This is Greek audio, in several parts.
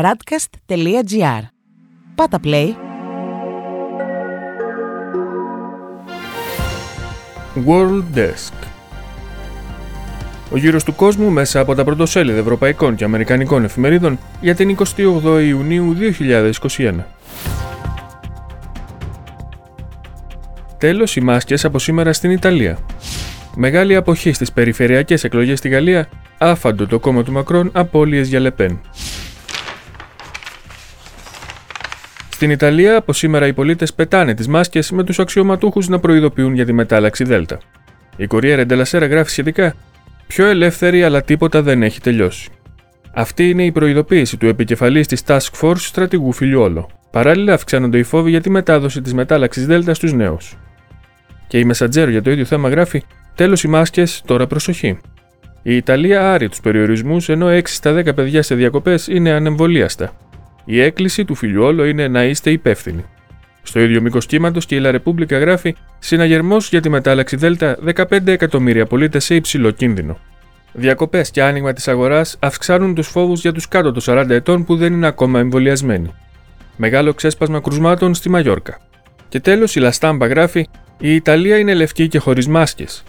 radcast.gr. Πάτα play. World Desk Ο γύρος του κόσμου μέσα από τα πρωτοσέλιδα ευρωπαϊκών και αμερικανικών εφημερίδων για την 28 Ιουνίου 2021. Τέλος, οι μάσκες από σήμερα στην Ιταλία. Μεγάλη αποχή στις περιφερειακές εκλογές στη Γαλλία, άφαντο το κόμμα του Μακρόν, απώλειες για Λεπέν. Στην Ιταλία, από σήμερα οι πολίτες πετάνε τις μάσκες με τους αξιωματούχους να προειδοποιούν για τη μετάλλαξη Δέλτα. Η Κορία Ντελασέρα γράφει σχετικά: Πιο ελεύθερη, αλλά τίποτα δεν έχει τελειώσει. Αυτή είναι η προειδοποίηση του επικεφαλής της Task Force στρατηγού Φιλιόλο. Παράλληλα, αυξάνονται οι φόβοι για τη μετάδοση της μετάλλαξης Δέλτα στους νέους. Και η Μεσαντζέρο για το ίδιο θέμα γράφει: Τέλος οι μάσκες, τώρα προσοχή. Η Ιταλία άρει τους περιορισμούς, ενώ 6 στα 10 παιδιά σε διακοπές είναι ανεμβολίαστα. Η έκκληση του Φιλιόλο είναι να είστε υπεύθυνοι. Στο ίδιο μήκος κύματος και η Λαρεπούμπλικα γράφει Συναγερμός για τη μετάλλαξη Δέλτα 15 εκατομμύρια πολίτες σε υψηλό κίνδυνο. Διακοπές και άνοιγμα της αγοράς αυξάνουν τους φόβους για τους κάτω των 40 ετών που δεν είναι ακόμα εμβολιασμένοι. Μεγάλο ξέσπασμα κρουσμάτων στη Μαγιόρκα. Και τέλος η Λαστάμπα γράφει Η Ιταλία είναι λευκή και χωρίς μάσκες.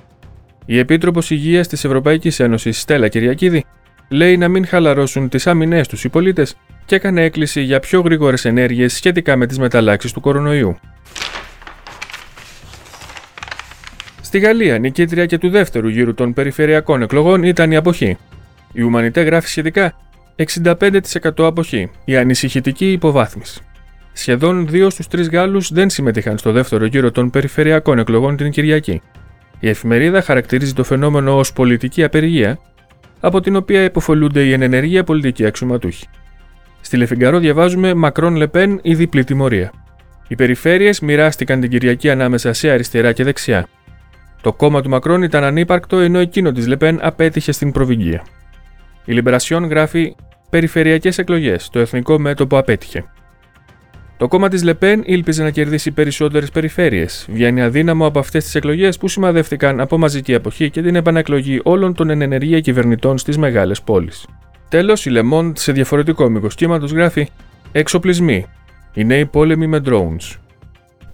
Η Επίτροπος Υγείας της Ευρωπαϊκής Ένωσης Στέλλα Κυριακίδη λέει να μην χαλαρώσουν τις άμυνές τους οι πολίτες και έκανε έκκληση για πιο γρήγορες ενέργειες σχετικά με τις μεταλλάξεις του κορονοϊού. Στη Γαλλία, νικήτρια και του δεύτερου γύρου των περιφερειακών εκλογών ήταν η αποχή. Η Ουμανιτέ γράφει σχετικά 65% αποχή, η ανησυχητική υποβάθμιση. Σχεδόν δύο στους τρεις Γάλλους δεν συμμετείχαν στο δεύτερο γύρο των περιφερειακών εκλογών την Κυριακή. Η εφημερίδα χαρακτηρίζει το φαινόμενο ως πολιτική απεργία, από την οποία υποφολούνται οι ενενεργεία πολιτικοί αξιωματούχοι. Στη Λεφιγκαρό διαβάζουμε Μακρόν Λεπέν η διπλή τιμωρία. Οι περιφέρειες μοιράστηκαν την Κυριακή ανάμεσα σε αριστερά και δεξιά. Το κόμμα του Μακρόν ήταν ανύπαρκτο ενώ εκείνο της Λεπέν απέτυχε στην προβυγγία. Η Λιμπερασιόν γράφει Περιφερειακές εκλογές. Το εθνικό μέτωπο απέτυχε. Το κόμμα της Λεπέν ήλπιζε να κερδίσει περισσότερες περιφέρειες. Βγαίνει αδύναμο από αυτές τις εκλογές που σημαδεύτηκαν από μαζική αποχή και την επανακλογή όλων των ενενεργεία κυβερνητών στις μεγάλες πόλεις. Τέλος, η Le σε διαφορετικό μήκος κύματος γράφει Εξοπλισμοί. Οι νέοι πόλεμοι με drones.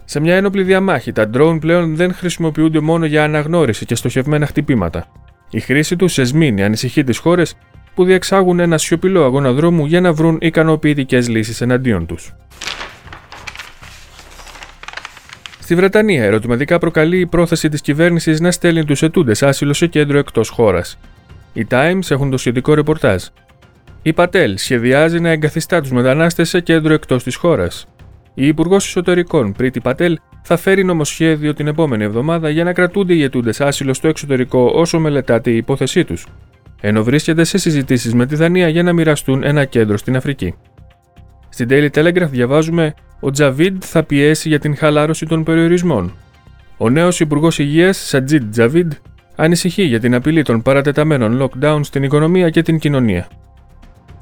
Σε μια ένοπλη διαμάχη, τα drone πλέον δεν χρησιμοποιούνται μόνο για αναγνώριση και στοχευμένα χτυπήματα. Η χρήση τους σεσμήνει ανησυχεί τις χώρες που διεξάγουν ένα σιωπηλό αγώνα δρόμου για να βρουν ικανοποιητικές λύσεις εναντίον τους. Στη Βρετανία, ερωτηματικά προκαλεί η πρόθεση της κυβέρνησης να στέλνει τους ετούντες άσυλο σε κέντρο εκτός χώρας. Οι Times έχουν το σχετικό ρεπορτάζ. Η Πατέλ σχεδιάζει να εγκαθιστά τους μετανάστες σε κέντρο εκτός της χώρας. Η Υπουργός Εσωτερικών, Πρίτη Πατέλ, θα φέρει νομοσχέδιο την επόμενη εβδομάδα για να κρατούνται οι αιτούντε άσυλο στο εξωτερικό όσο μελετάται η υπόθεσή τους, ενώ βρίσκεται σε συζητήσεις με τη Δανία για να μοιραστούν ένα κέντρο στην Αφρική. Στην Daily Telegraph διαβάζουμε: Ο Τζαβίντ θα πιέσει για την χαλάρωση των περιορισμών. Ο νέος Υπουργός Υγείας, Σατζίτ Τζαβίντ, ανησυχεί για την απειλή των παρατεταμένων lockdown στην οικονομία και την κοινωνία.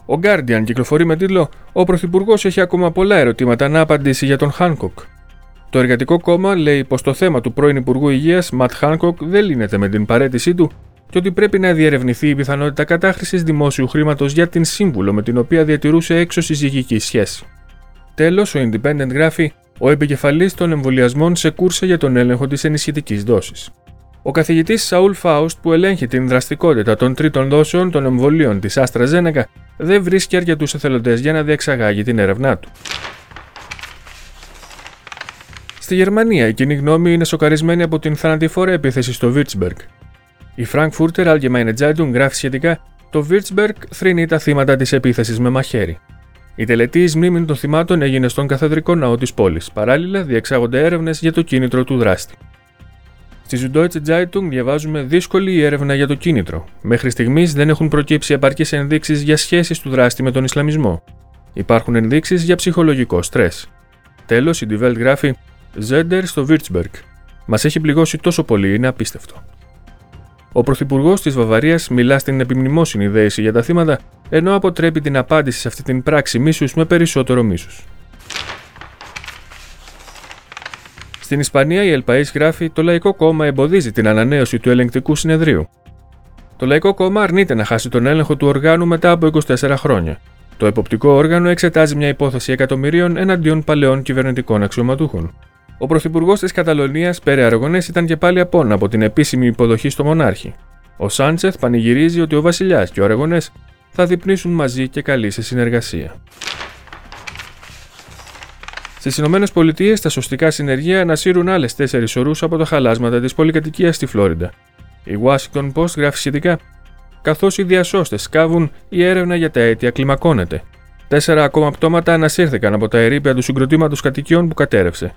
Ο Guardian κυκλοφορεί με τίτλο Ο Πρωθυπουργός έχει ακόμα πολλά ερωτήματα να απαντήσει για τον Χάνκοκ. Το Εργατικό Κόμμα λέει πως το θέμα του πρώην Υπουργού Υγείας Ματ Χάνκοκ δεν λύνεται με την παρέτησή του και ότι πρέπει να διερευνηθεί η πιθανότητα κατάχρησης δημόσιου χρήματος για την σύμβουλο με την οποία διατηρούσε εξωσυζυγική σχέση. Τέλος, ο Independent γράφει: Ο επικεφαλής των εμβολιασμών σε κούρσα για τον έλεγχο της ενισχυτικής δόσης. Ο καθηγητής Σαούλ Φάουστ, που ελέγχει την δραστικότητα των τρίτων δόσεων των εμβολίων της AstraZeneca, δεν βρίσκει αρκετούς εθελοντές για να διεξαγάγει την έρευνά του. Στη Γερμανία, η κοινή γνώμη είναι σοκαρισμένη από την θανατηφόρα επίθεση στο Würzburg. Η Frankfurter Allgemeine Zeitung γράφει σχετικά: Το Würzburg θρυνεί τα θύματα της επίθεσης με μαχαίρι. Η τελετής ει μνήμη των θυμάτων έγινε στον καθεδρικό ναό της πόλης. Παράλληλα, διεξάγονται έρευνες για το κίνητρο του δράστη. Στη Süddeutsche Zeitung διαβάζουμε δύσκολη η έρευνα για το κίνητρο. Μέχρι στιγμής δεν έχουν προκύψει επαρκείς ενδείξεις για σχέσεις του δράστη με τον Ισλαμισμό. Υπάρχουν ενδείξεις για ψυχολογικό στρες. Τέλος, η Die Welt γράφει Zender στο Würzburg. Μας έχει πληγώσει τόσο πολύ, είναι απίστευτο. Ο Πρωθυπουργός της Βαβαρίας μιλά στην επιμνημόσυνη δέηση για τα θύματα, ενώ αποτρέπει την απάντηση σε αυτή την πράξη μίσους με περισσότερο μίσους. Στην Ισπανία, η Ελπαή γράφει: Το Λαϊκό Κόμμα εμποδίζει την ανανέωση του ελεγκτικού συνεδρίου. Το Λαϊκό Κόμμα αρνείται να χάσει τον έλεγχο του οργάνου μετά από 24 χρόνια. Το εποπτικό όργανο εξετάζει μια υπόθεση εκατομμυρίων εναντίον παλαιών κυβερνητικών αξιωματούχων. Ο πρωθυπουργός της Καταλωνίας, Πέρε Αργονέ, ήταν και πάλι απόν από την επίσημη υποδοχή στο μονάρχη. Ο Σάντσεθ πανηγυρίζει ότι ο Βασιλιάς και ο Αργονέ θα διπνήσουν μαζί και καλή σε συνεργασία. Στις Ηνωμένες Πολιτείες, τα σωστικά συνεργεία ανασύρουν άλλες τέσσερις ορούς από τα χαλάσματα της πολυκατοικίας στη Φλόριντα. Η Washington Post γράφει σχετικά Καθώς οι διασώστες σκάβουν, η έρευνα για τα αίτια κλιμακώνεται. Τέσσερα ακόμα πτώματα ανασύρθηκαν από τα ερήπια του συγκροτήματος κατοικιών που κατέρευσε.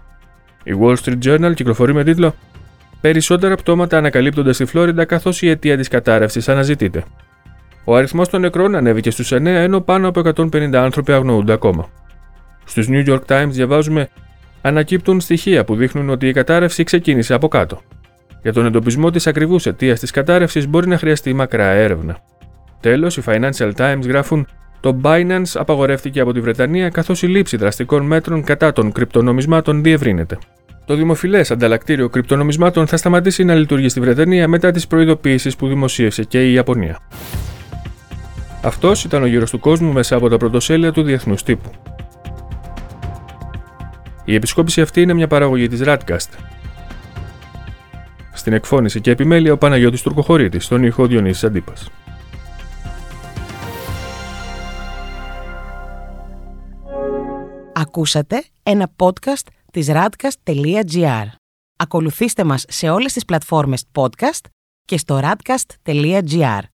Η Wall Street Journal κυκλοφορεί με τίτλο Περισσότερα πτώματα ανακαλύπτονται στη Φλόριντα καθώς η αιτία της κατάρρευσης αναζητείται. Ο αριθμός των νεκρών ανέβηκε στους 9 ενώ πάνω από 150 άνθρωποι αγνοούνται ακόμα. Στους New York Times διαβάζουμε Ανακύπτουν στοιχεία που δείχνουν ότι η κατάρρευση ξεκίνησε από κάτω. Για τον εντοπισμό της ακριβούς αιτίας της κατάρρευσης μπορεί να χρειαστεί μακρά έρευνα. Τέλος, οι Financial Times γράφουν το Binance απαγορεύτηκε από τη Βρετανία καθώς η λήψη δραστικών μέτρων κατά των κρυπτονομισμάτων διευρύνεται. Το δημοφιλές ανταλλακτήριο κρυπτονομισμάτων θα σταματήσει να λειτουργεί στη Βρετανία μετά τις προειδοποιήσει που δημοσίευσε και η Ιαπωνία. Αυτός ήταν ο γύρος του κόσμου μέσα από τα πρωτοσέλια του διεθνούς τύπου. Η επισκόπηση αυτή είναι μια παραγωγή της Radcast. Στην εκφώνηση και επιμέλεια ο Παναγιώτης Τουρκοχωρήτης, στον ήχο Διονύσης Αντίπας. Ακούσατε ένα podcast της radcast.gr. Ακολουθήστε μας σε όλες τις πλατφόρμες podcast και στο radcast.gr.